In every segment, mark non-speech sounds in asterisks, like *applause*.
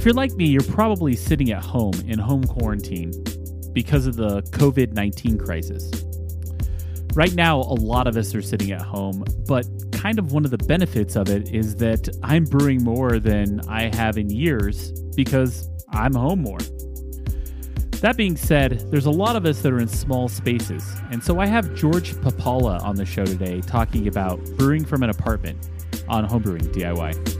If you're like me, you're probably sitting at home in home quarantine because of the COVID 19 crisis. Right now, a lot of us are sitting at home, but kind of one of the benefits of it is that I'm brewing more than I have in years because I'm home more. That being said, there's a lot of us that are in small spaces, and so I have George Papala on the show today talking about brewing from an apartment on homebrewing DIY.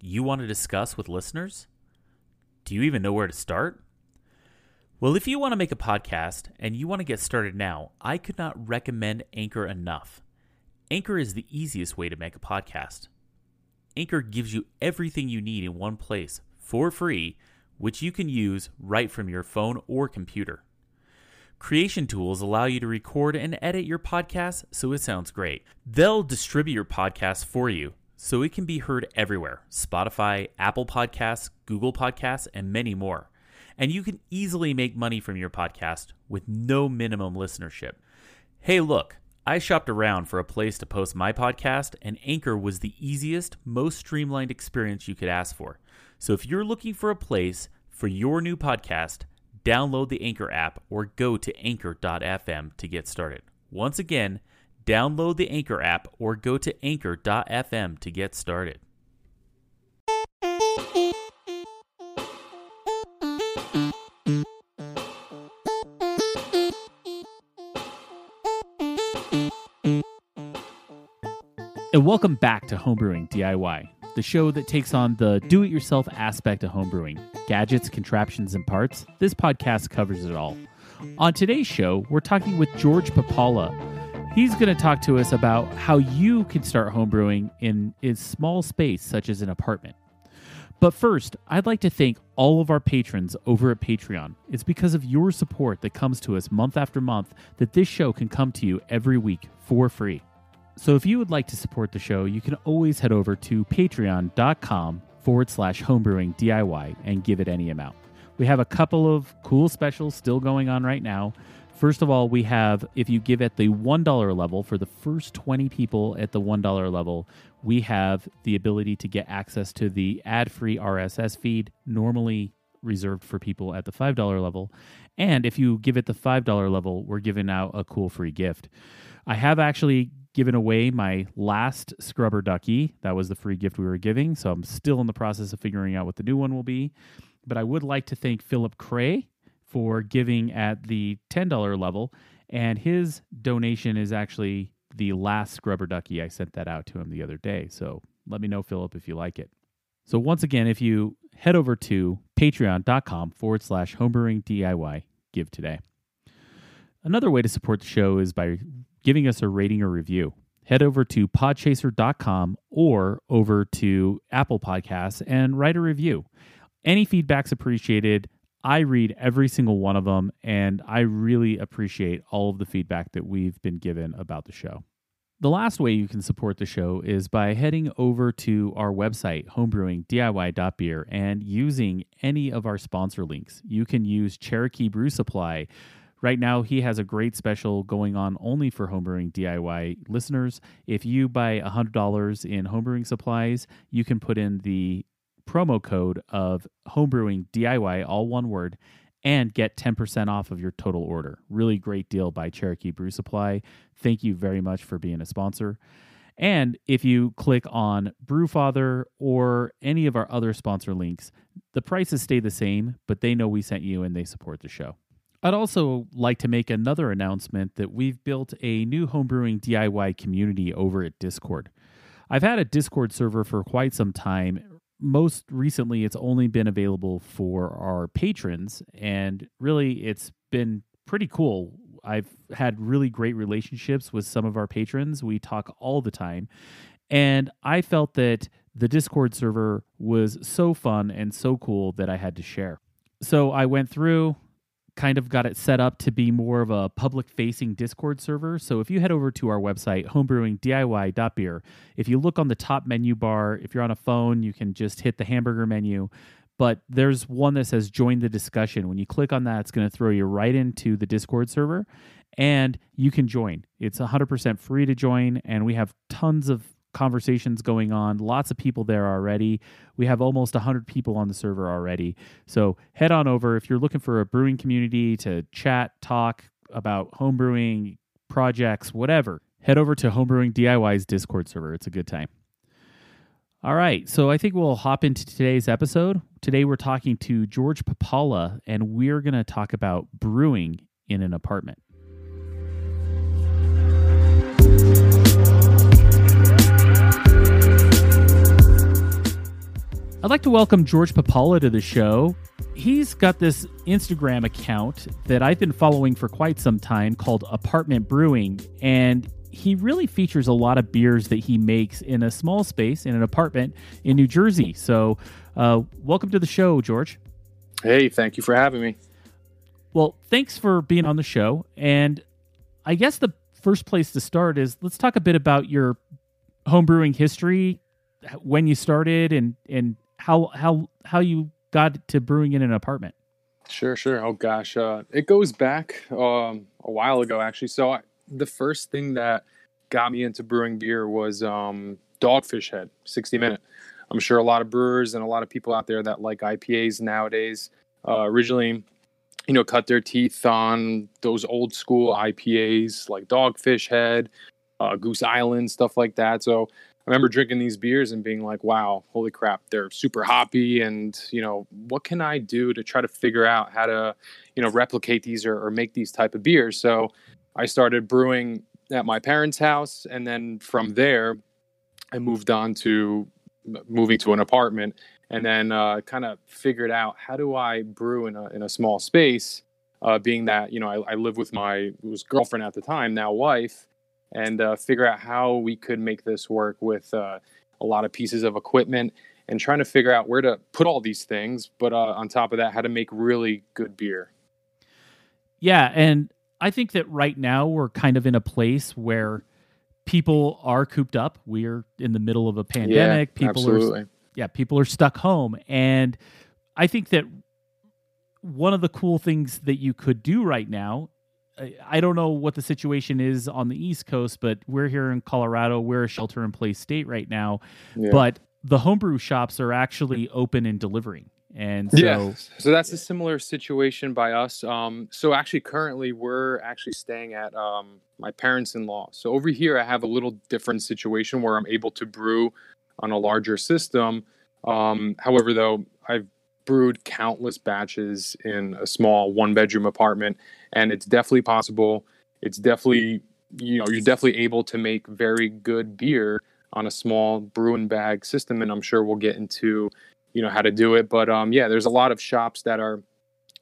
you want to discuss with listeners? Do you even know where to start? Well, if you want to make a podcast and you want to get started now, I could not recommend Anchor enough. Anchor is the easiest way to make a podcast. Anchor gives you everything you need in one place for free, which you can use right from your phone or computer. Creation tools allow you to record and edit your podcast so it sounds great. They'll distribute your podcast for you so it can be heard everywhere Spotify, Apple Podcasts, Google Podcasts, and many more. And you can easily make money from your podcast with no minimum listenership. Hey, look, I shopped around for a place to post my podcast, and Anchor was the easiest, most streamlined experience you could ask for. So if you're looking for a place for your new podcast, download the Anchor app or go to anchor.fm to get started. Once again, Download the Anchor app or go to anchor.fm to get started. And welcome back to Homebrewing DIY, the show that takes on the do it yourself aspect of homebrewing gadgets, contraptions, and parts. This podcast covers it all. On today's show, we're talking with George Papala He's going to talk to us about how you can start homebrewing in a small space, such as an apartment. But first, I'd like to thank all of our patrons over at Patreon. It's because of your support that comes to us month after month that this show can come to you every week for free. So if you would like to support the show, you can always head over to patreon.com forward slash homebrewing DIY and give it any amount. We have a couple of cool specials still going on right now. First of all, we have if you give at the $1 level for the first 20 people at the $1 level, we have the ability to get access to the ad free RSS feed, normally reserved for people at the $5 level. And if you give it the $5 level, we're giving out a cool free gift. I have actually given away my last scrubber ducky. That was the free gift we were giving. So I'm still in the process of figuring out what the new one will be. But I would like to thank Philip Cray for giving at the $10 level. And his donation is actually the last scrubber ducky. I sent that out to him the other day. So let me know, Philip, if you like it. So once again, if you head over to patreon.com forward slash homebrewing DIY, give today. Another way to support the show is by giving us a rating or review. Head over to podchaser.com or over to Apple Podcasts and write a review. Any feedback's appreciated. I read every single one of them, and I really appreciate all of the feedback that we've been given about the show. The last way you can support the show is by heading over to our website, homebrewingdiy.beer, and using any of our sponsor links. You can use Cherokee Brew Supply, Right now, he has a great special going on only for homebrewing DIY listeners. If you buy $100 in homebrewing supplies, you can put in the promo code of homebrewing DIY, all one word, and get 10% off of your total order. Really great deal by Cherokee Brew Supply. Thank you very much for being a sponsor. And if you click on Brewfather or any of our other sponsor links, the prices stay the same, but they know we sent you and they support the show. I'd also like to make another announcement that we've built a new homebrewing DIY community over at Discord. I've had a Discord server for quite some time. Most recently, it's only been available for our patrons, and really, it's been pretty cool. I've had really great relationships with some of our patrons. We talk all the time. And I felt that the Discord server was so fun and so cool that I had to share. So I went through, kind of got it set up to be more of a public facing Discord server. So if you head over to our website, homebrewingdiy.beer, if you look on the top menu bar, if you're on a phone, you can just hit the hamburger menu. But there's one that says join the discussion. When you click on that, it's going to throw you right into the Discord server and you can join. It's 100% free to join, and we have tons of conversations going on. Lots of people there already. We have almost 100 people on the server already. So head on over if you're looking for a brewing community to chat, talk about homebrewing projects, whatever. Head over to Homebrewing DIY's Discord server. It's a good time. All right, so I think we'll hop into today's episode. Today we're talking to George Papala, and we're going to talk about brewing in an apartment. I'd like to welcome George Papala to the show. He's got this Instagram account that I've been following for quite some time called Apartment Brewing, and he really features a lot of beers that he makes in a small space in an apartment in New Jersey. So, uh, welcome to the show, George. Hey, thank you for having me. Well, thanks for being on the show. And I guess the first place to start is let's talk a bit about your homebrewing history, when you started, and and how how how you got to brewing in an apartment. Sure, sure. Oh gosh, uh, it goes back um, a while ago actually. So I, the first thing that got me into brewing beer was um, Dogfish Head, 60 Minute. I'm sure a lot of brewers and a lot of people out there that like IPAs nowadays uh, originally, you know, cut their teeth on those old school IPAs like Dogfish Head, uh, Goose Island, stuff like that. So I remember drinking these beers and being like, wow, holy crap, they're super hoppy. And, you know, what can I do to try to figure out how to, you know, replicate these or, or make these type of beers? So I started brewing at my parents' house. And then from there, I moved on to moving to an apartment and then uh, kind of figured out how do I brew in a, in a small space, uh, being that, you know, I, I live with my was girlfriend at the time, now wife, and uh, figure out how we could make this work with uh, a lot of pieces of equipment and trying to figure out where to put all these things. But uh, on top of that, how to make really good beer. Yeah. And I think that right now we're kind of in a place where people are cooped up. We're in the middle of a pandemic. Yeah, people absolutely. are yeah, people are stuck home. And I think that one of the cool things that you could do right now I don't know what the situation is on the East Coast, but we're here in Colorado. We're a shelter in place state right now. Yeah. But the homebrew shops are actually open and delivering. And so, yeah, so that's a similar situation by us. Um, so actually, currently, we're actually staying at um, my parents-in-law. So over here, I have a little different situation where I'm able to brew on a larger system. Um, however, though, I've brewed countless batches in a small one-bedroom apartment, and it's definitely possible. It's definitely you know you're definitely able to make very good beer on a small brew and bag system, and I'm sure we'll get into you know how to do it. But um, yeah, there's a lot of shops that are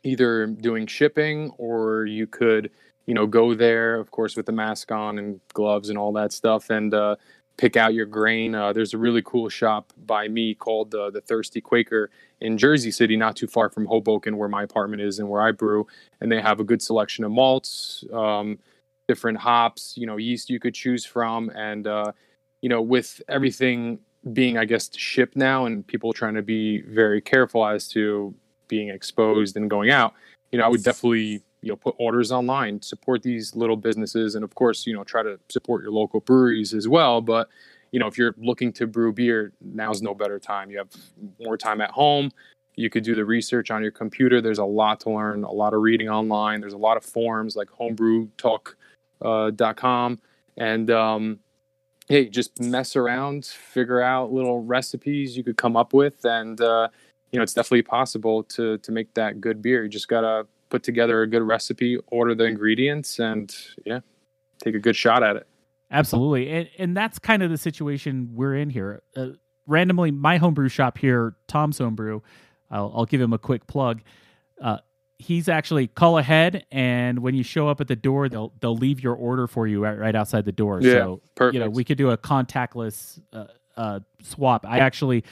either doing shipping or you could you know go there, of course, with the mask on and gloves and all that stuff, and uh, pick out your grain. Uh, there's a really cool shop by me called uh, the Thirsty Quaker in Jersey City, not too far from Hoboken, where my apartment is and where I brew. And they have a good selection of malts, um, different hops, you know, yeast you could choose from. And, uh, you know, with everything being, I guess, shipped now and people trying to be very careful as to being exposed and going out, you know, I would definitely you know put orders online support these little businesses and of course you know try to support your local breweries as well. But you know if you're looking to brew beer now's no better time. You have more time at home. You could do the research on your computer. There's a lot to learn a lot of reading online. There's a lot of forums like homebrewtalk.com uh, and um, hey just mess around figure out little recipes you could come up with. And uh, you know it's definitely possible to to make that good beer. You just gotta put together a good recipe, order the ingredients, and yeah, take a good shot at it. Absolutely, and and that's kind of the situation we're in here. Uh, randomly, my homebrew shop here, Tom's Homebrew, I'll, I'll give him a quick plug. Uh, he's actually call ahead, and when you show up at the door, they'll they'll leave your order for you right, right outside the door. Yeah, so perfect. you know we could do a contactless uh, uh, swap. I actually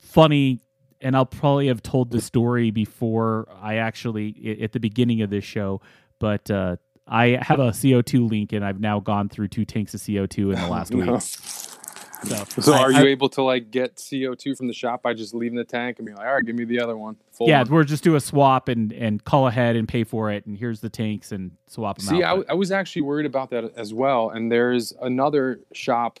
funny and I'll probably have told the story before I actually at the beginning of this show, but uh, I have a CO2 leak and I've now gone through two tanks of CO2 in the last no. week. So, so I, are you I, able to like get CO2 from the shop by just leaving the tank and being like, all right, give me the other one? yeah, one. we're just do a swap and and call ahead and pay for it, and here's the tanks and swap them See, out. See, I, I was actually worried about that as well. And there's another shop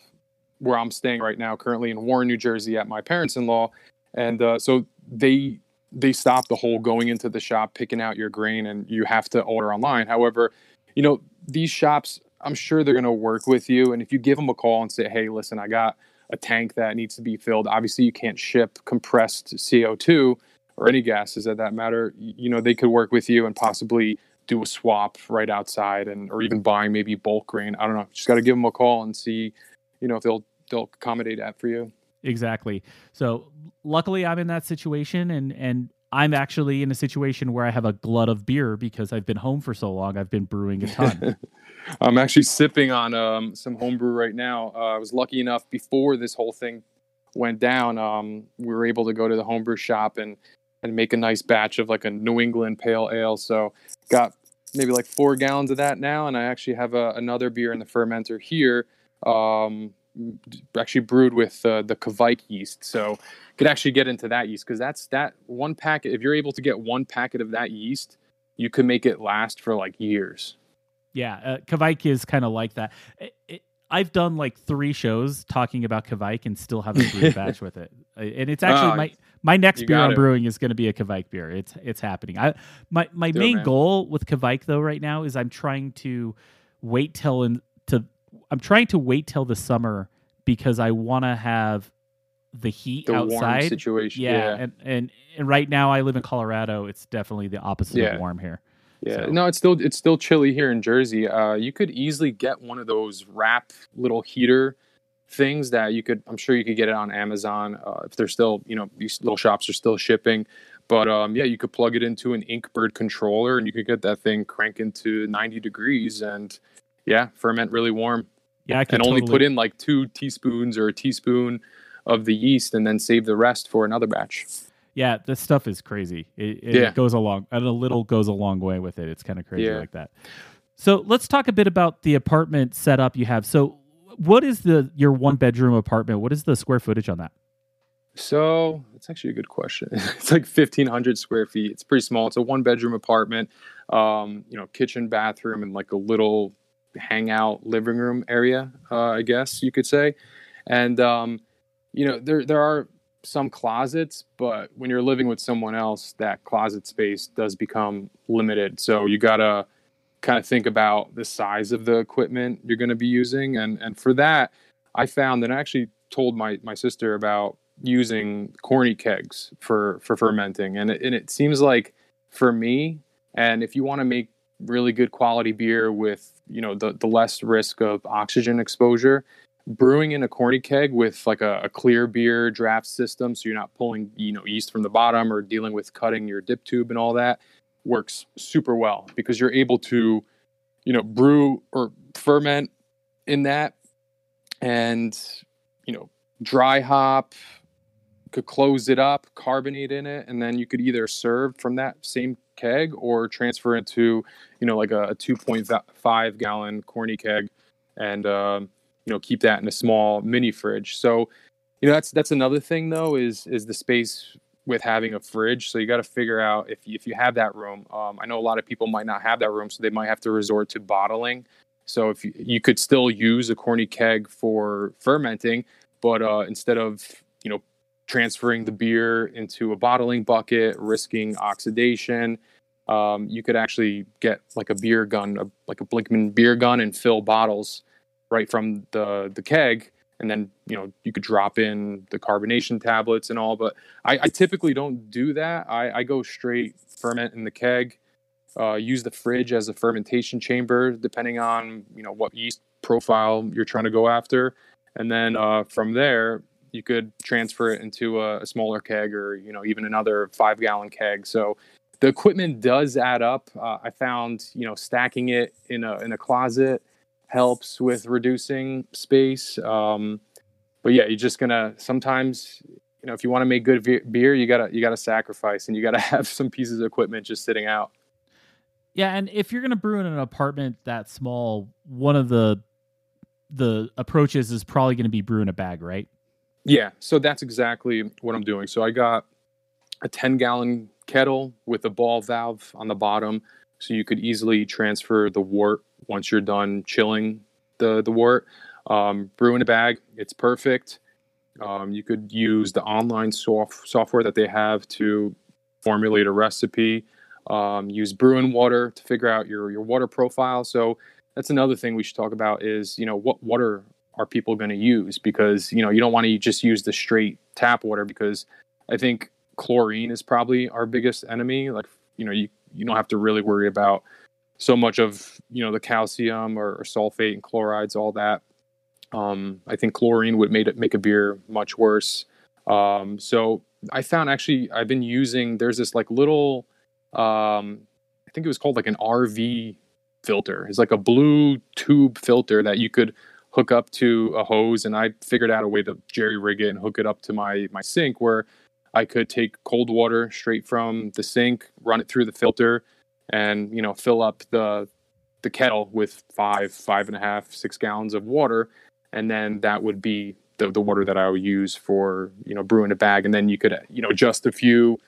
where I'm staying right now, currently in Warren, New Jersey, at my parents-in-law, and uh, so they they stop the whole going into the shop picking out your grain and you have to order online. However you know these shops i'm sure they're going to work with you. And if you give them a call and say hey listen i got a tank that needs to be filled obviously you can't ship compressed co2 or any gases at that matter. You know they could work with you and possibly do a swap right outside and or even buying maybe bulk grain. I don't know. Just got to give them a call and see you know if they'll they'll accommodate that for you exactly. So luckily, I'm in that situation, and and I'm actually in a situation where I have a glut of beer because I've been home for so long. I've been brewing a ton. *laughs* I'm actually sipping on um, some homebrew right now. Uh, I was lucky enough before this whole thing went down. Um, we were able to go to the homebrew shop and and make a nice batch of like a New England pale ale. So got maybe like four gallons of that now, and I actually have a, another beer in the fermenter here. Um, actually brewed with uh, the Kveik yeast. So could actually get into that yeast because that's that one packet. If you're able to get one packet of that yeast, you can make it last for like years. Yeah, uh, Kveik is kind of like that. It, it, I've done like three shows talking about Kveik and still haven't brewed a *laughs* batch with it. And it's actually uh, my my next beer I'm brewing is going to be a Kveik beer. It's it's happening. I my my Do main it, goal with Kveik though right now is I'm trying to wait till in, I'm trying to wait till the summer because I want to have the heat the outside situation. Yeah, yeah, And, and and right now I live in Colorado. It's definitely the opposite yeah. of warm here. Yeah, so. no, it's still it's still chilly here in Jersey. Uh, you could easily get one of those wrap little heater things that you could. I'm sure you could get it on Amazon uh, if they're still, you know, these little shops are still shipping. But um, yeah, you could plug it into an Inkbird controller, and you could get that thing cranking to 90 degrees, and yeah, ferment really warm. Yeah, and totally... only put in like two teaspoons or a teaspoon of the yeast, and then save the rest for another batch. Yeah, this stuff is crazy. It, it yeah. goes along, and a little goes a long way with it. It's kind of crazy yeah. like that. So let's talk a bit about the apartment setup you have. So, what is the your one bedroom apartment? What is the square footage on that? So it's actually a good question. *laughs* it's like fifteen hundred square feet. It's pretty small. It's a one bedroom apartment. Um, you know, kitchen, bathroom, and like a little hangout living room area. Uh, I guess you could say. And um, you know, there there are some closets, but when you're living with someone else, that closet space does become limited. So you gotta kind of think about the size of the equipment you're going to be using, and and for that, I found that I actually told my my sister about using corny kegs for for fermenting, and it, and it seems like for me, and if you want to make really good quality beer with you know the the less risk of oxygen exposure. Brewing in a corny keg with like a, a, clear beer draft system so you're not pulling you know yeast from the bottom or dealing with cutting your dip tube and all that works super well because you're able to you know brew or ferment in that and you know dry hop could close it up carbonate in it and then you could either serve from that same keg or transfer it to you know like a, a 2.5 gallon corny keg and um, you know keep that in a small mini fridge. So you know that's that's another thing though is is the space with having a fridge. So you got to figure out if you, if you have that room. Um, i know a lot of people might not have that room so they might have to resort to bottling. So if you, you could still use a corny keg for fermenting but uh, instead of you know transferring the beer into a bottling bucket risking oxidation um, you could actually get like a beer gun a, like a Blichmann beer gun and fill bottles right from the the keg. And then you know you could drop in the carbonation tablets and all. But i, I typically don't do that. I, I, go straight ferment in the keg. Uh, use the fridge as a fermentation chamber depending on you know what yeast profile you're trying to go after. And then uh, from there you could transfer it into a, a, smaller keg or you know even another five gallon keg. So the equipment does add up uh, i found you know stacking it in a in a closet helps with reducing space. Um, but yeah, you're just gonna sometimes, you know, if you want to make good beer, you gotta you gotta sacrifice, and you gotta *laughs* have some pieces of equipment just sitting out. Yeah, and if you're gonna brew in an apartment that small, one of the the approaches is probably going to be brew in a bag, right? Yeah, so that's exactly what I'm doing. So I got a 10 gallon kettle with a ball valve on the bottom, so you could easily transfer the wort once you're done chilling the the wort. Um, brew in a bag, it's perfect. Um, you could use the online soft, software that they have to formulate a recipe. Um, use Bru'n Water to figure out your your water profile. So that's another thing we should talk about is you know what water are people going to use because you know you don't want to just use the straight tap water because I think chlorine is probably our biggest enemy. Like you know you you don't have to really worry about so much of you know the calcium or, or sulfate and chlorides, all that. Um, I think chlorine would make it make a beer much worse. Um, so I found actually I've been using there's this like little um, I think it was called like an RV filter. It's like a blue tube filter that you could hook up to a hose, and I figured out a way to jerry rig it and hook it up to my my sink where I could take cold water straight from the sink, run it through the filter, and you know fill up the the kettle with five five and a half six gallons of water. And then that would be the, the water that i would use for you know brewing a bag. And then you could you know adjust a few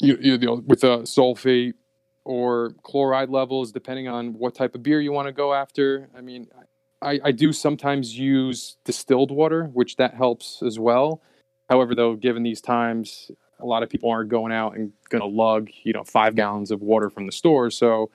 you, you know with a sulfate or chloride levels depending on what type of beer you want to go after. I mean I, I do sometimes use distilled water which that helps as well however though given these times a lot of people aren't going out and going to lug, you know, five gallons of water from the store. So,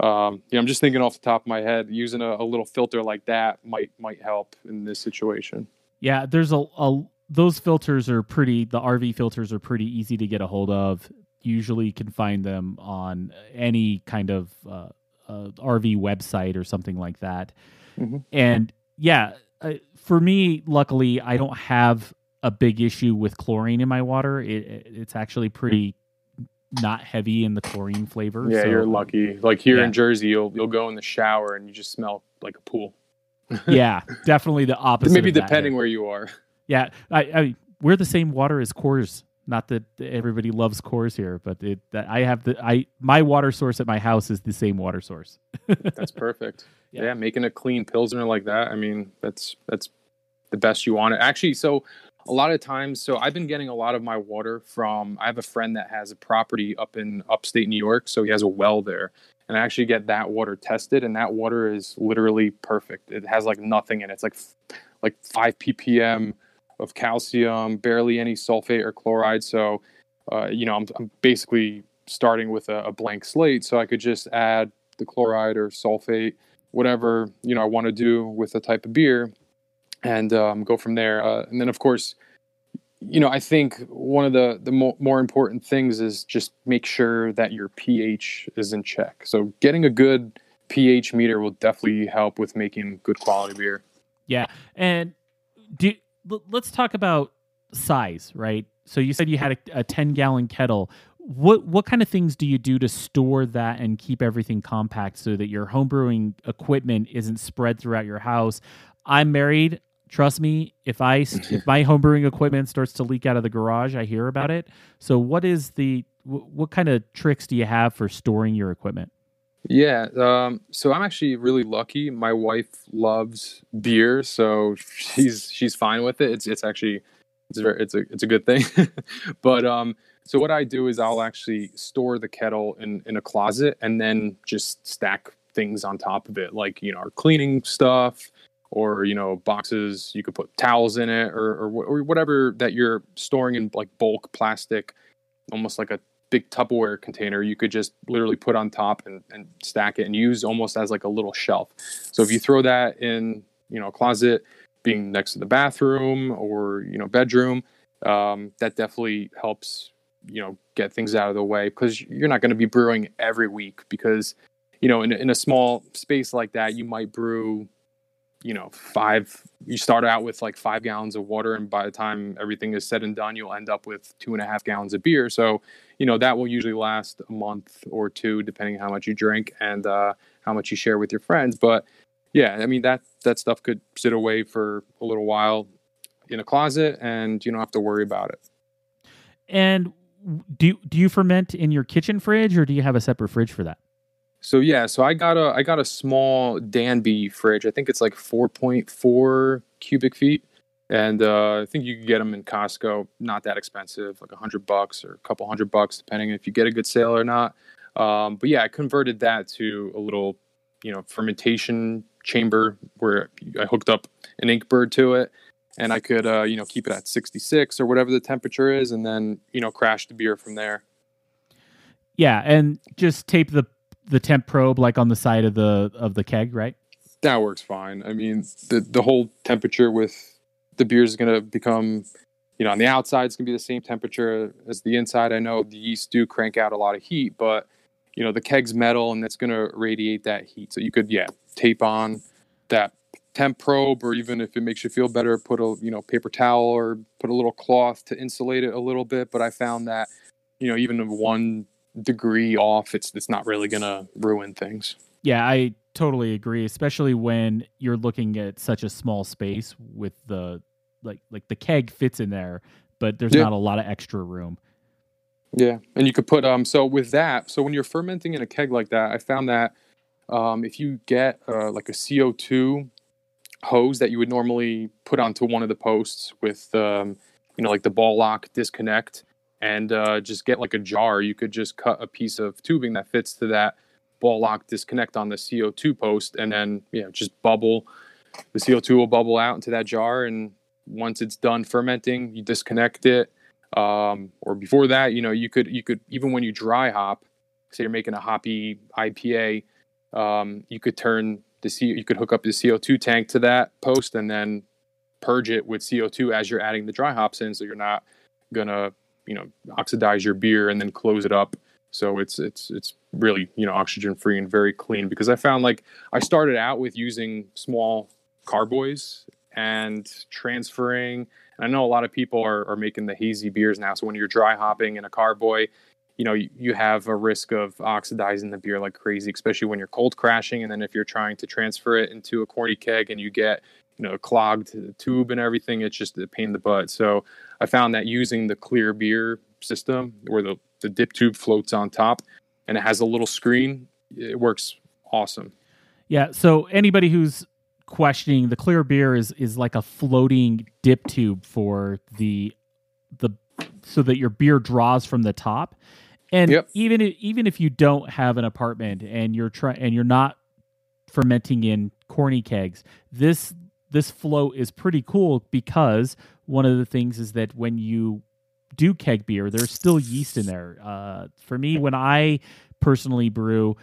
um, yeah, I'm just thinking off the top of my head, using a, a, little filter like that might might help in this situation. Yeah, there's a, a those filters are pretty. The RV filters are pretty easy to get a hold of. Usually, you can find them on any kind of uh, uh, RV website or something like that. Mm-hmm. And yeah, uh, for me, luckily, I don't have a big issue with chlorine in my water. It, it's actually pretty not heavy in the chlorine flavor. Yeah, so, you're lucky. Like here Yeah. in Jersey, you'll you'll go in the shower and you just smell like a pool. *laughs* yeah, definitely the opposite. Maybe depending here. where you are. Yeah, I, I we're the same water as Coors. Not that everybody loves Coors here, but it, that I have the I my water source at my house is the same water source. *laughs* That's perfect. Yeah. yeah. making a clean pilsner like that. I mean, that's that's the best you want it. Actually, so a lot of times, so I've been getting a lot of my water from. I have a friend that has a property up in upstate New York, so he has a well there, and I actually get that water tested, and that water is literally perfect. It has like nothing in it. It's like like five ppm of calcium, barely any sulfate or chloride. So, uh, you know, I'm, I'm basically starting with a, a blank slate, so I could just add the chloride or sulfate whatever you know I want to do with a type of beer, and um, go from there. Uh, and then of course, you know I think one of the the mo- more important things is just make sure that your pH is in check. So getting a good pH meter will definitely help with making good quality beer. Yeah, and do let's talk about size, right? So you said you had a, a ten gallon kettle. What what kind of things do you do to store that and keep everything compact so that your homebrewing equipment isn't spread throughout your house? I'm married. Trust me, if I *laughs* if my homebrewing equipment starts to leak out of the garage, I hear about it. So what is the what kind of tricks do you have for storing your equipment? Yeah, um, so I'm actually really lucky. My wife loves beer, so she's she's fine with it. It's it's actually it's a, it's a it's a good thing. *laughs* but um, so what I do is I'll actually store the kettle in in a closet and then just stack things on top of it, like you know, our cleaning stuff or you know boxes. You could put towels in it or or, or whatever that you're storing in like bulk plastic, almost like a big Tupperware container you could just literally put on top and, and stack it and use almost as like a little shelf. So if you throw that in, you know, a closet being next to the bathroom or, you know, bedroom, um, that definitely helps, you know, get things out of the way because you're not going to be brewing every week because, you know, in, in a small space like that, you might brew, you know, five, you start out with like five gallons of water. And by the time everything is said and done, you'll end up with two and a half gallons of beer. So, you know that will usually last a month or two depending how much you drink and uh, how much you share with your friends but yeah i mean that that stuff could sit away for a little while in a closet and you don't have to worry about it And do do you ferment in your kitchen fridge or do you have a separate fridge for that? So yeah so i got a i got a small danby fridge. I think it's like 4.4 cubic feet. And uh, i think you can get them in costco. Not that expensive like a hundred bucks or a couple hundred bucks depending if you get a good sale or not. Um, but yeah i converted that to a little you know fermentation chamber where i hooked up an inkbird to it. And i could uh, you know keep it at 66 or whatever the temperature is and then you know crash the beer from there. Yeah, and just tape the the temp probe like on the side of the of the keg, right? that works fine. I mean, the the whole temperature with the beer is going to become, you know, on the outside it's going to be the same temperature as the inside. I know the yeast do crank out a lot of heat, but you know the keg's metal and it's going to radiate that heat. So you could, yeah, tape on that temp probe, or even if it makes you feel better, put a you know paper towel or put a little cloth to insulate it a little bit. But I found that you know even one degree off, it's it's not really going to ruin things. Yeah, I totally agree, especially when you're looking at such a small space with the like like the keg fits in there, but there's Yeah. not a lot of extra room. Yeah, and you could put um. So with that, so when you're fermenting in a keg like that, I found that um, if you get uh, like a CO two hose that you would normally put onto one of the posts with um, you know like the ball lock disconnect, and uh, just get like a jar, you could just cut a piece of tubing that fits to that ball lock disconnect on the CO two post, and then you know just bubble. The CO two will bubble out into that jar, and once it's done fermenting, you disconnect it um, or before that, you know, you could you could even when you dry hop, say you're making a hoppy IPA, um, you could turn the C, you could hook up the CO2 tank to that post and then purge it with CO2 as you're adding the dry hops in, so you're not gonna you know oxidize your beer and then close it up. So it's it's it's really you know oxygen free and very clean because I found like I started out with using small carboys and transferring. And I know a lot of people are, are making the hazy beers now. So when you're dry hopping in a carboy, you know, you, you have a risk of oxidizing the beer like crazy, especially when you're cold crashing. And then if you're trying to transfer it into a corny keg and you get, you know, clogged tube and everything, it's just a pain in the butt. So I found that using the clear beer system where the, the dip tube floats on top and it has a little screen, it works awesome. Yeah. So anybody who's questioning the clear beer is is like a floating dip tube for the the so that your beer draws from the top. And yep. even even if you don't have an apartment and you're trying and you're not fermenting in corny kegs, this this flow is pretty cool because one of the things is that when you do keg beer, there's still yeast in there. Uh, for me, when I personally brew,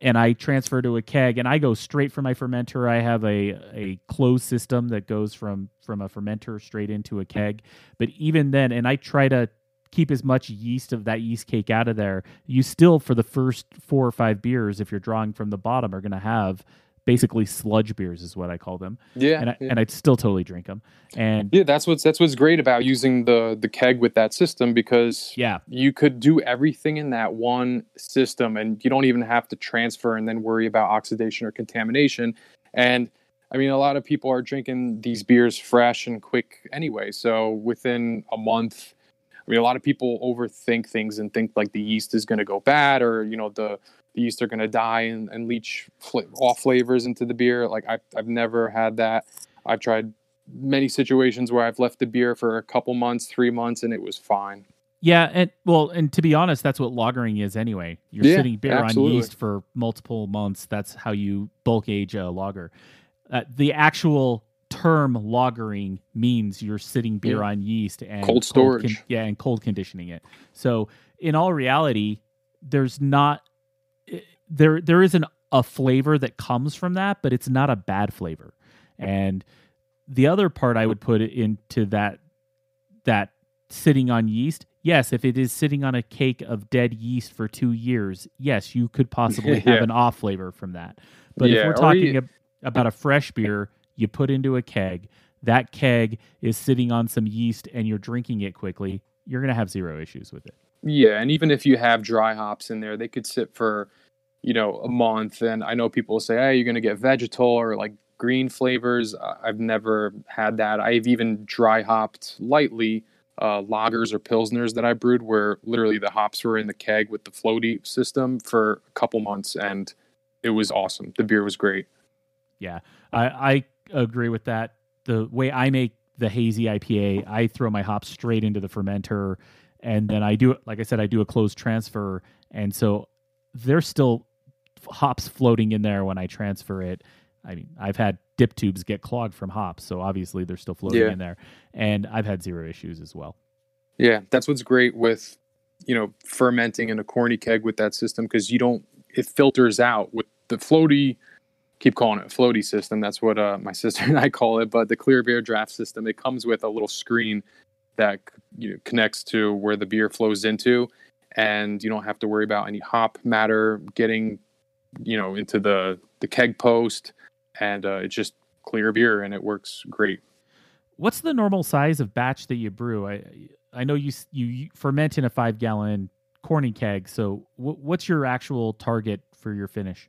and I transfer to a keg and I go straight from my fermenter. I have a a closed system that goes from from a fermenter straight into a keg. But even then, and I try to keep as much yeast of that yeast cake out of there. You still for the first four or five beers, if you're drawing from the bottom, are going to have basically sludge beers is what I call them. Yeah, and, I, yeah. and I'd still totally drink them. And yeah, that's what's that's what's great about using the the keg with that system because yeah, you could do everything in that one system, and you don't even have to transfer and then worry about oxidation or contamination. And I mean, a lot of people are drinking these beers fresh and quick anyway. So within a month. I mean, a lot of people overthink things and think like the yeast is going to go bad, or you know, the the yeast are going to die and, and leach fl- off flavors into the beer. Like I've, I've never had that. I've tried many situations where I've left the beer for a couple months, three months, and it was fine. Yeah, and well, and to be honest, that's what lagering is anyway. You're yeah, sitting beer absolutely. on yeast for multiple months. That's how you bulk age a lager. Uh, the actual term lagering means you're sitting beer yeah. on yeast and cold storage. Cold con- yeah, and cold conditioning it. So in all reality, there's not there there isn't a flavor that comes from that, but it's not a bad flavor. And the other part I would put into that that sitting on yeast, yes, if it is sitting on a cake of dead yeast for two years, yes, you could possibly *laughs* have an off flavor from that. But yeah, if we're talking you... about a fresh beer, you put into a keg, that keg is sitting on some yeast and you're drinking it quickly, you're going to have zero issues with it. Yeah, and even if you have dry hops in there, they could sit for you know a month and i know people will say hey you're going to get vegetal or like green flavors. I've never had that. I've even dry hopped lightly uh, lagers or pilsners that i brewed where literally the hops were in the keg with the floaty system for a couple months and it was awesome. The beer was great. Yeah i, I agree with that. The way i make the hazy ipa i throw my hops straight into the fermenter and then i do like i said i do a closed transfer and so they're still hops floating in there when I transfer it. I mean, I've had dip tubes get clogged from hops, so obviously they're still floating yeah. in there, and I've had zero issues as well. Yeah, that's what's great with you know fermenting in a corny keg with that system because you don't it filters out with the floaty. Keep calling it floaty system. That's what uh, my *laughs* sister and I call it. But the clear beer draft system, it comes with a little screen that you know, connects to where the beer flows into, and you don't have to worry about any hop matter getting you know into the the keg post, and uh, it's just clear beer, and it works great. What's the normal size of batch that you brew? I I know you you ferment in a five gallon corny keg. So w- what's your actual target for your finish?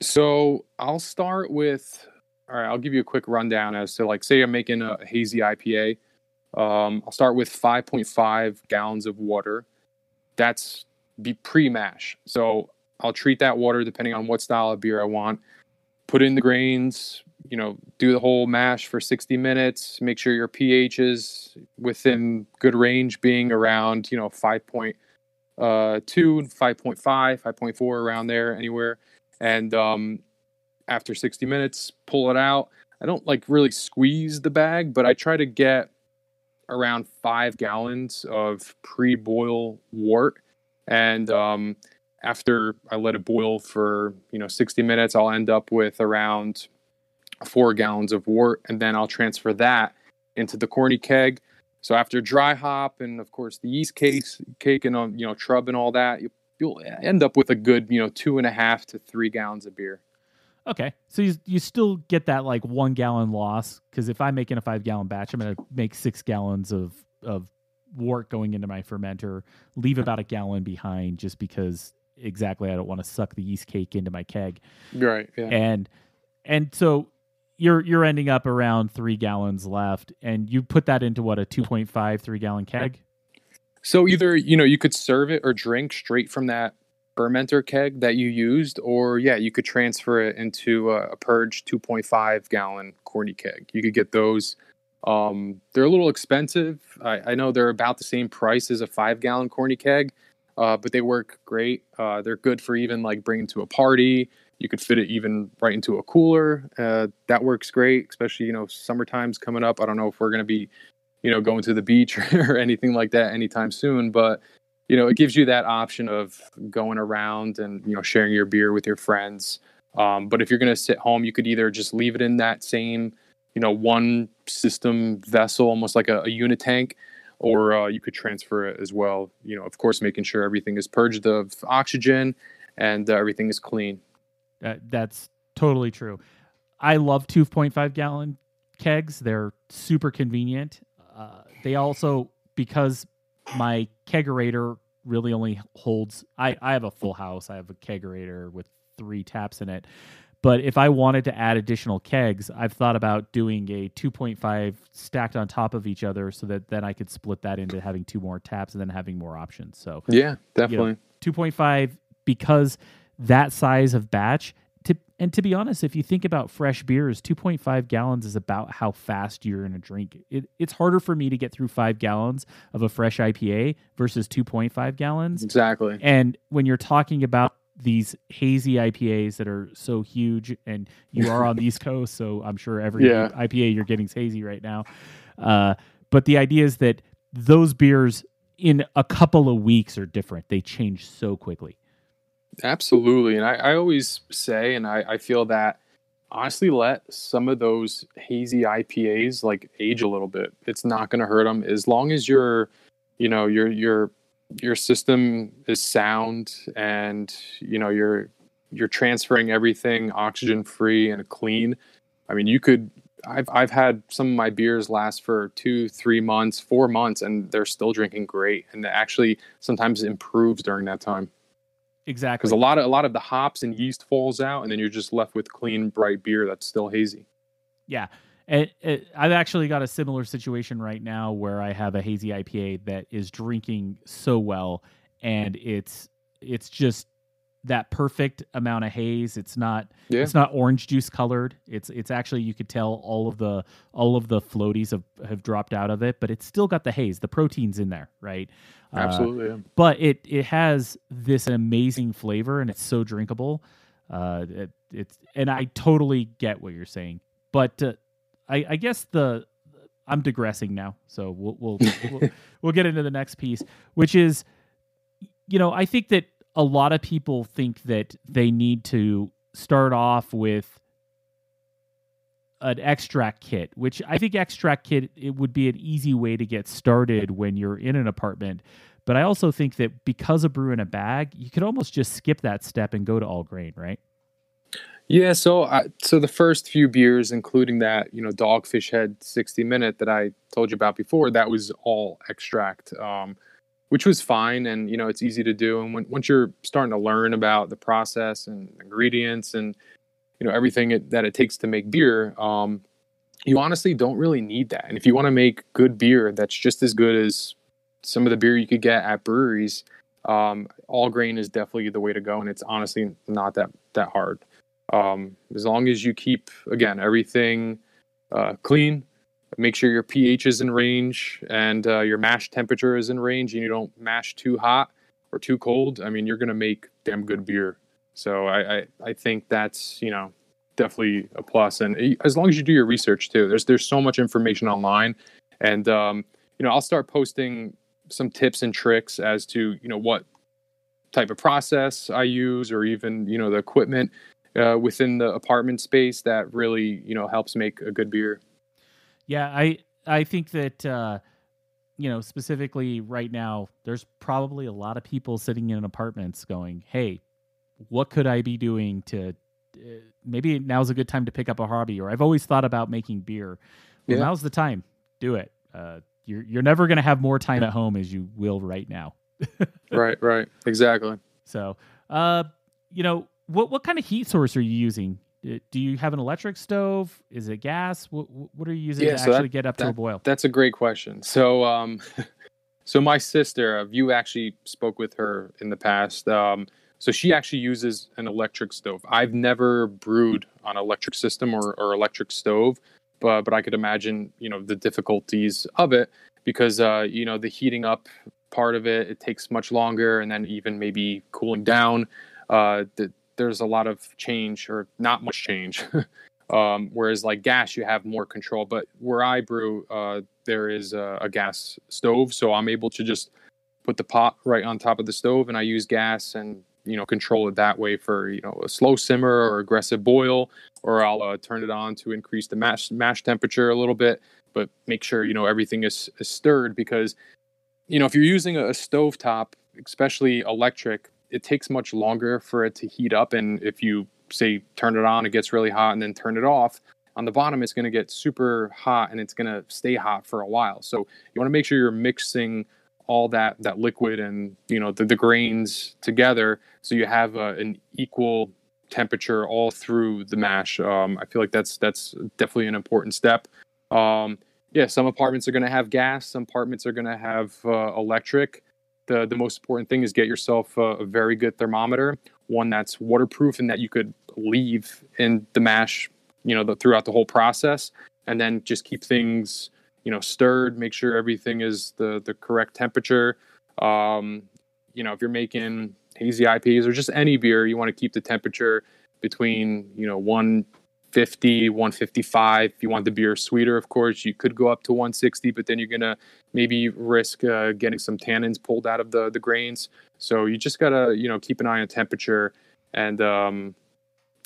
So I'll start with. All right, I'll give you a quick rundown as to like, say I'm making a hazy IPA. Um, I'll start with 5.5 gallons of water. That's be pre mash. So I'll treat that water depending on what style of beer I want. Put in the grains, you know, do the whole mash for 60 minutes. Make sure your pH is within good range, being around, you know, 5.2, uh, 5.5, 5.4, around there, anywhere. And um, after 60 minutes, pull it out. I don't like really squeeze the bag, but I try to get around five gallons of pre boil wort. And, um, after I let it boil for you know 60 minutes, I'll end up with around four gallons of wort, and then I'll transfer that into the corny keg. So after dry hop and of course the yeast case, cake and um, you know trub and all that, you, you'll end up with a good you know two and a half to three gallons of beer. Okay, so you you still get that like one gallon loss because if I'm making a five gallon batch, I'm gonna make six gallons of of wort going into my fermenter, leave about a gallon behind just because exactly I don't want to suck the yeast cake into my keg. Right. Yeah. And and so you're you're ending up around three gallons left, and you put that into what a 2.5 three gallon keg. So either you know you could serve it or drink straight from that fermenter keg that you used, or yeah, you could transfer it into a, a purge 2.5 gallon corny keg. You could get those. Um, they're a little expensive. I, I, know they're about the same price as a five gallon corny keg, uh, but they work great. Uh, they're good for even like bringing to a party. You could fit it even right into a cooler. Uh, that works great, especially you know summertime's coming up. I don't know if we're going to be, you know, going to the beach *laughs* or anything like that anytime soon, but you know, it gives you that option of going around and you know sharing your beer with your friends. Um, but if you're going to sit home, you could either just leave it in that same, you know, one system vessel, almost like a, a unitank, or uh, you could transfer it as well. You know, of course, making sure everything is purged of oxygen and uh, everything is clean. that's totally true. I love 2.5 gallon kegs. They're super convenient. Uh, they also because my kegerator really only holds I, I have a full house. I have a kegerator with three taps in it. But if I wanted to add additional kegs, I've thought about doing a 2.5 stacked on top of each other so that then I could split that into having two more taps and then having more options. So Yeah, definitely. You know, 2.5 because that size of batch to, and to be honest, if you think about fresh beers, 2.5 gallons is about how fast you're going to drink. It, it's harder for me to get through five gallons of a fresh IPA versus 2.5 gallons. Exactly. And when you're talking about these hazy IPAs that are so huge, and you are on the East *laughs* Coast, so I'm sure every yeah. IPA you're getting is hazy right now. Uh, but the idea is that those beers in a couple of weeks are different. They change so quickly. Absolutely. And I, I always say, and I, I feel that honestly, let some of those hazy IPAs like age a little bit. It's not going to hurt them as long as your, you know, your, your, your system is sound and, you know, you're, you're transferring everything oxygen free and clean. I mean, you could, I've, I've had some of my beers last for two, three months, four months, and they're still drinking great. And it actually sometimes improves during that time. Exactly. Because a lot of a lot of the hops and yeast falls out, and then you're just left with clean, bright beer that's still hazy. Yeah, it, it, I've actually got a similar situation right now where I have a hazy IPA that is drinking so well, and it's it's just that perfect amount of haze. It's not yeah. it's not orange juice colored. It's it's actually you could tell all of the all of the floaties have have dropped out of it, but it's still got the haze. The protein's in there, right? Uh, Absolutely. Uh, but it it has this amazing flavor and it's so drinkable. Uh, it, it's and I totally get what you're saying, but uh, I, I guess the I'm digressing now, so we'll we'll, we'll *laughs* we'll get into the next piece, which is, you know, I think that a lot of people think that they need to start off with an extract kit, which I think extract kit it would be an easy way to get started when you're in an apartment. But I also think that because of brew in a bag, you could almost just skip that step and go to all grain, right? Yeah, so I, so the first few beers, including that you know Dogfish Head sixty minute that I told you about before, that was all extract, um, which was fine, and you know it's easy to do. And when, once you're starting to learn about the process and ingredients and you know everything it, that it takes to make beer um, you honestly don't really need that. And if you want to make good beer that's just as good as some of the beer you could get at breweries um, all grain is definitely the way to go and it's honestly not that that hard. Um, as long as you keep again everything uh, clean make sure your ph is in range and uh, your mash temperature is in range and you don't mash too hot or too cold i mean you're going to make damn good beer so I, I, I think that's you know definitely a plus. And as long as you do your research too, there's there's so much information online, and um, you know I'll start posting some tips and tricks as to you know what type of process I use, or even you know the equipment uh, within the apartment space that really you know helps make a good beer. Yeah, I I think that. Uh you know, specifically right now, there's probably a lot of people sitting in apartments going, "Hey, what could I be doing to maybe now's a good time to pick up a hobby, or I've always thought about making beer. Well, yeah. now's the time. Do it. Uh, you're you're never going to have more time at home as you will right now. *laughs* right, right, exactly. So, uh, you know, what what kind of heat source are you using? Uh, do you have an electric stove? Is it gas? What what are you using yeah, to so actually that, get up that, to a boil? That's a great question. So, um, *laughs* so my sister, uh, you actually spoke with her in the past. Um, so she actually uses an electric stove. I've never brewed on electric system or, or electric stove, but but I could imagine you know the difficulties of it because uh, you know the heating up part of it it takes much longer, and then even maybe cooling down. Uh, the, there's a lot of change or not much change. *laughs* um, whereas like gas, you have more control. But where I brew, uh, there is a, a gas stove, so I'm able to just put the pot right on top of the stove, and I use gas and you know control it that way for you know a slow simmer or aggressive boil or i'll uh, turn it on to increase the mash mash temperature a little bit but make sure you know everything is, is stirred because you know if you're using a, a stove top especially electric it takes much longer for it to heat up and if you say turn it on it gets really hot and then turn it off on the bottom it's going to get super hot and it's going to stay hot for a while. So you want to make sure you're mixing all that that liquid and you know the, the grains together. So you have uh, an equal temperature all through the mash. Um, i feel like that's that's definitely an important step. Um, yeah some apartments are going to have gas some apartments are going to have uh, electric. The the most important thing is get yourself a, a very good thermometer one that's waterproof and that you could leave in the mash you know the, throughout the whole process and then just keep things you know stirred make sure everything is the the correct temperature. Um, you know if you're making hazy ipas or just any beer you want to keep the temperature between you know 150 155 if you want the beer sweeter of course you could go up to 160 but then you're gonna maybe risk uh, getting some tannins pulled out of the the grains. So you just gotta you know keep an eye on temperature and um,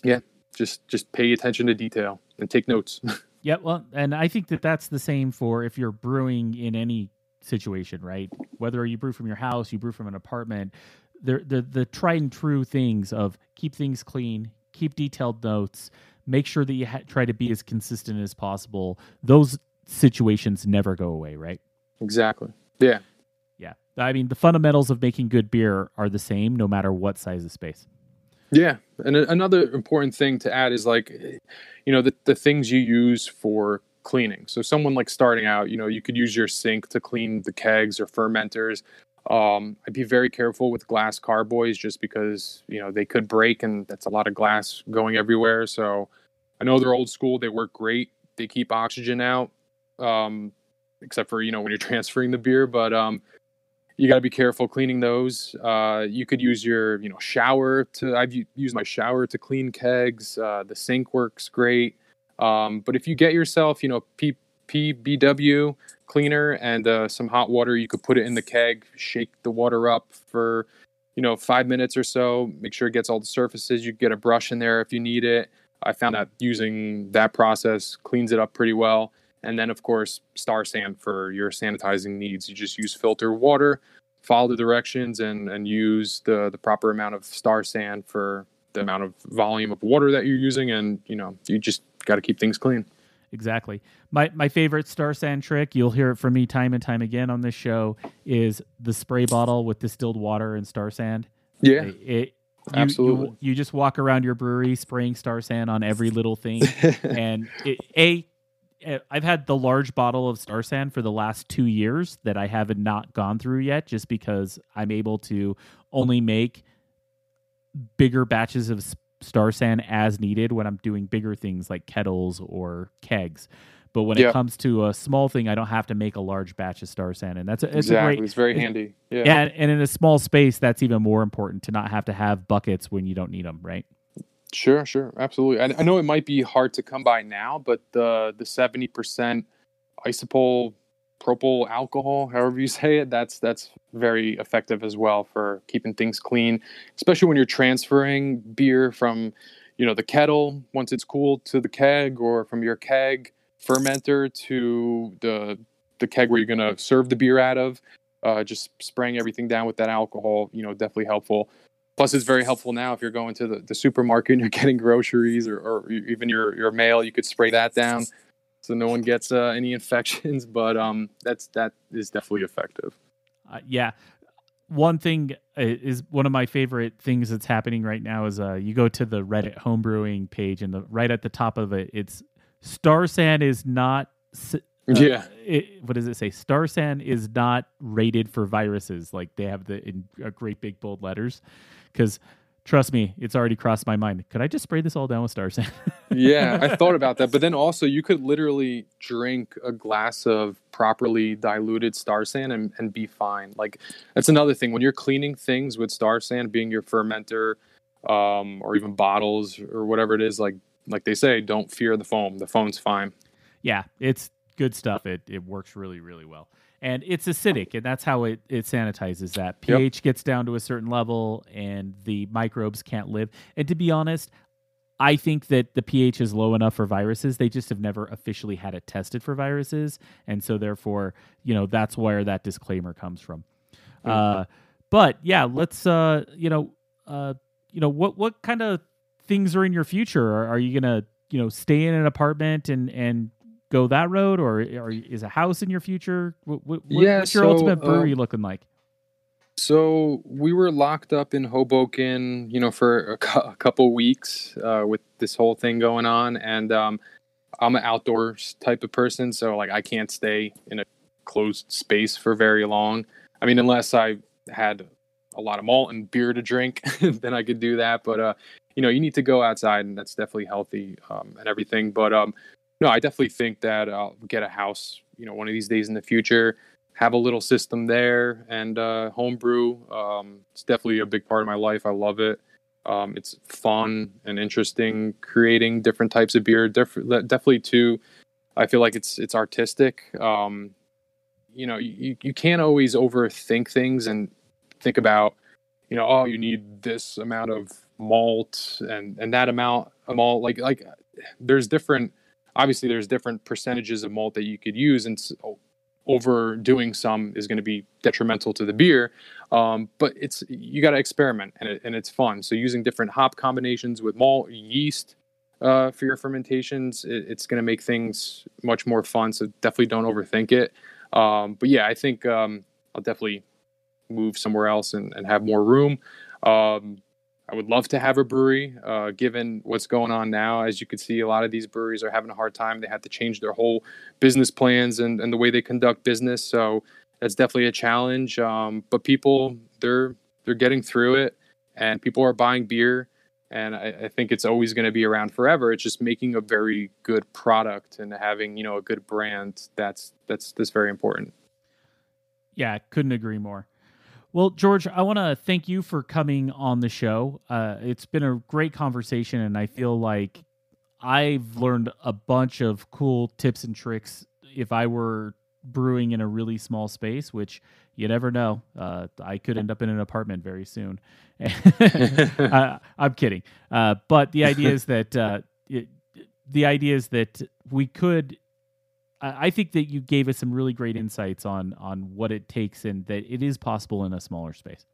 yeah just just pay attention to detail and take notes *laughs* Yeah, well, and I think that that's the same for if you're brewing in any situation, right? Whether you brew from your house, you brew from an apartment, the the the tried and true things of keep things clean, keep detailed notes, make sure that you ha- try to be as consistent as possible. Those situations never go away, right? Exactly. Yeah. Yeah. I mean, the fundamentals of making good beer are the same no matter what size of space. Yeah, and another important thing to add is like, you know, the the things you use for cleaning. So someone like starting out, you know, you could use your sink to clean the kegs or fermenters. Um, I'd be very careful with glass carboys just because you know they could break and that's a lot of glass going everywhere. So I know they're old school; they work great. They keep oxygen out, um, except for you know when you're *laughs* transferring the beer. But um, you got to be careful cleaning those. Uh, you could use your, you know, shower to. I've used my shower to clean kegs. Uh, the sink works great. Um, but if you get yourself, you know, P, PBW cleaner and uh, some hot water, you could put it in the keg, shake the water up for, you know, five minutes or so. Make sure it gets all the surfaces. You get a brush in there if you need it. I found that using that process cleans it up pretty well. And then, of course, Star San for your sanitizing needs. You just use filtered water, follow the directions, and, and use the, the proper amount of Star San for the amount of volume of water that you're using. And, you know, you just got to keep things clean. Exactly. My my favorite Star San trick, you'll hear it from me time and time again on this show, is the spray bottle with distilled water and Star San. Yeah. It, it you, Absolutely. You, you, just walk around your brewery spraying Star San on every little thing, *laughs* and it, a Eh, I've had the large bottle of Star San for the last two years that I haven't not gone through yet, just because I'm able to only make bigger batches of Star San as needed when I'm doing bigger things like kettles or kegs. But when it comes to a small thing, I don't have to make a large batch of Star San, and that's a, it's exactly. A great, it's very handy. Yeah. yeah, and in a small space, that's even more important to not have to have buckets when you don't need them, right? Sure, sure, absolutely. I, I know it might be hard to come by now, but the the seventy percent isopropyl propyl alcohol, however you *laughs* say it, that's that's very effective as well for keeping things clean, especially when you're transferring beer from, you know, the kettle once it's cooled to the keg, or from your keg fermenter to the the keg where you're gonna serve the beer out of. Uh, just spraying everything down with that alcohol, you know, definitely helpful plus it's very helpful now if you're going to the, the supermarket and you're *laughs* getting groceries or, or even your, your mail you could spray that down so no one gets uh, any *laughs* infections but um that's that is definitely effective uh, yeah one thing uh, is one of my favorite things that's happening right now is uh, you go to the Reddit homebrewing page and the right at the top of it, it's Star San is not. Uh, yeah. It, what does it say? Star San is not rated for viruses. Like they have the in great big bold letters, because trust me, it's already crossed my mind. Could I just spray this all down with Star San? *laughs* yeah, I *laughs* thought about that. But then also, you could literally drink a glass of properly diluted Star San and, and be fine. Like, that's another thing. When you're cleaning things with Star San being your fermenter um, or even bottles or whatever it is, like, like they say, don't fear the foam. The foam's fine. Yeah, it's good stuff. It, it works really, really well and it's acidic and that's how it, it sanitizes that ph yep. gets down to a certain level and the microbes can't live and to be honest i think that the ph is low enough for viruses they just have never officially had it tested for viruses and so therefore you know that's where that disclaimer comes from mm-hmm. uh, but yeah let's uh you know uh you know what what kind of things are in your future are, are you gonna you know stay in an apartment and and go that road, or, or is a house in your future? What, what, yeah, what's your so, ultimate brewery uh, looking like? So we were locked up in Hoboken, you know, for a, cu- a couple weeks uh, with this whole thing going on, and um, I'm an outdoors type of person, so like I can't stay in a closed space for very long. I mean, unless I had a lot of malt and beer to drink, *laughs* then I could do that. But uh, you know, you need to go outside, and that's definitely healthy um, and everything. But um, no, I definitely think that I'll get a house, you know, one of these days in the future, have a little system there and uh, homebrew. Um, it's definitely a big part of my life. I love it. Um, it's fun and interesting creating different types of beer. Def- definitely too. I feel like it's it's artistic. Um, you know, you, you can't always overthink things and think about, you know, oh, you need this amount of malt and and that amount of malt. Like like there's different obviously there's different percentages of malt that you could use and overdoing some is going to be detrimental to the beer. Um, but it's you got to experiment and, it, and it's fun. So using different hop combinations with malt yeast uh, for your fermentations it, it's going to make things much more fun so definitely don't overthink it. Um, but yeah i think um, i'll definitely move somewhere else and, and have more room. Um, I would love to have a brewery, uh, given what's going on now. As you can see, a lot of these breweries are having a hard time. They had to change their whole business plans and, and the way they conduct business. So that's definitely a challenge. Um, but people, they're they're getting through it, and people are buying beer. And I, I think it's always going to be around forever. It's just making a very good product and having you know a good brand. That's that's that's very important. Yeah, couldn't agree more. Well, George, I want to thank you for coming on the show. Uh, it's been a great conversation, and I feel like I've learned a bunch of cool tips and tricks. If I were brewing in a really small space, which you never know, uh, I could end up in an apartment very soon. *laughs* uh, I'm kidding, uh, but the idea is that uh, it, the idea is that we could I think that you gave us some really great insights on on what it takes and that it is possible in a smaller space.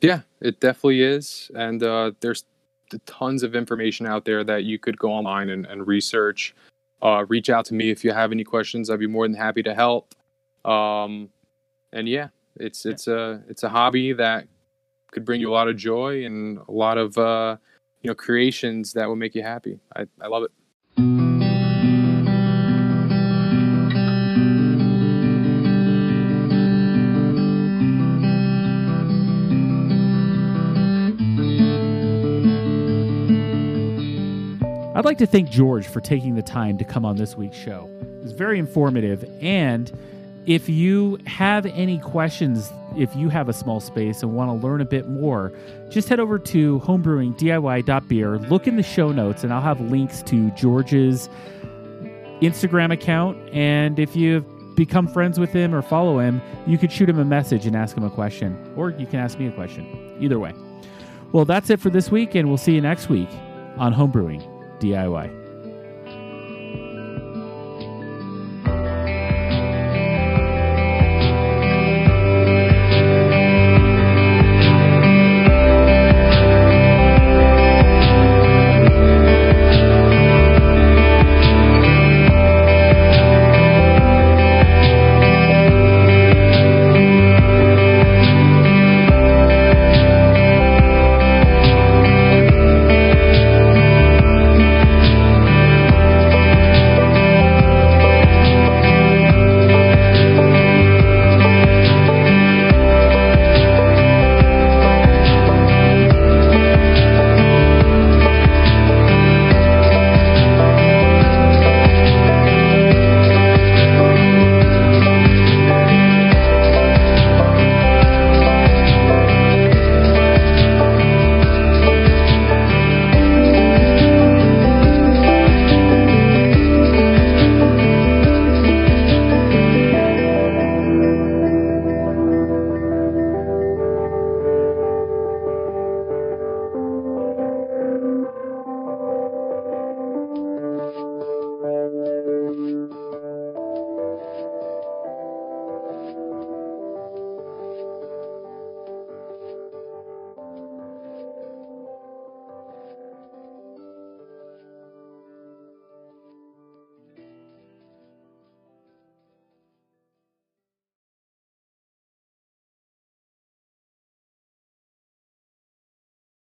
Yeah, it definitely is, and uh, there's tons of information out there that you could go online and, and research. Uh, reach out to me if you have any questions. I'd be more than happy to help. Um, and yeah, it's it's a it's a hobby that could bring you a lot of joy and a lot of uh, you know creations that will make you happy. I, I love it. I'd like to thank George for taking the time to come on this week's show. It was very informative. And if you have any questions, if you have a small space and want to learn a bit more, just head over to homebrewingdiy.beer, look in the show notes, and I'll have links to George's Instagram account. And if you've become friends with him or follow him, you could shoot him a message and ask him a question, or you can ask me a question. Either way. Well, that's it for this week, and we'll see you next week on Homebrewing DIY.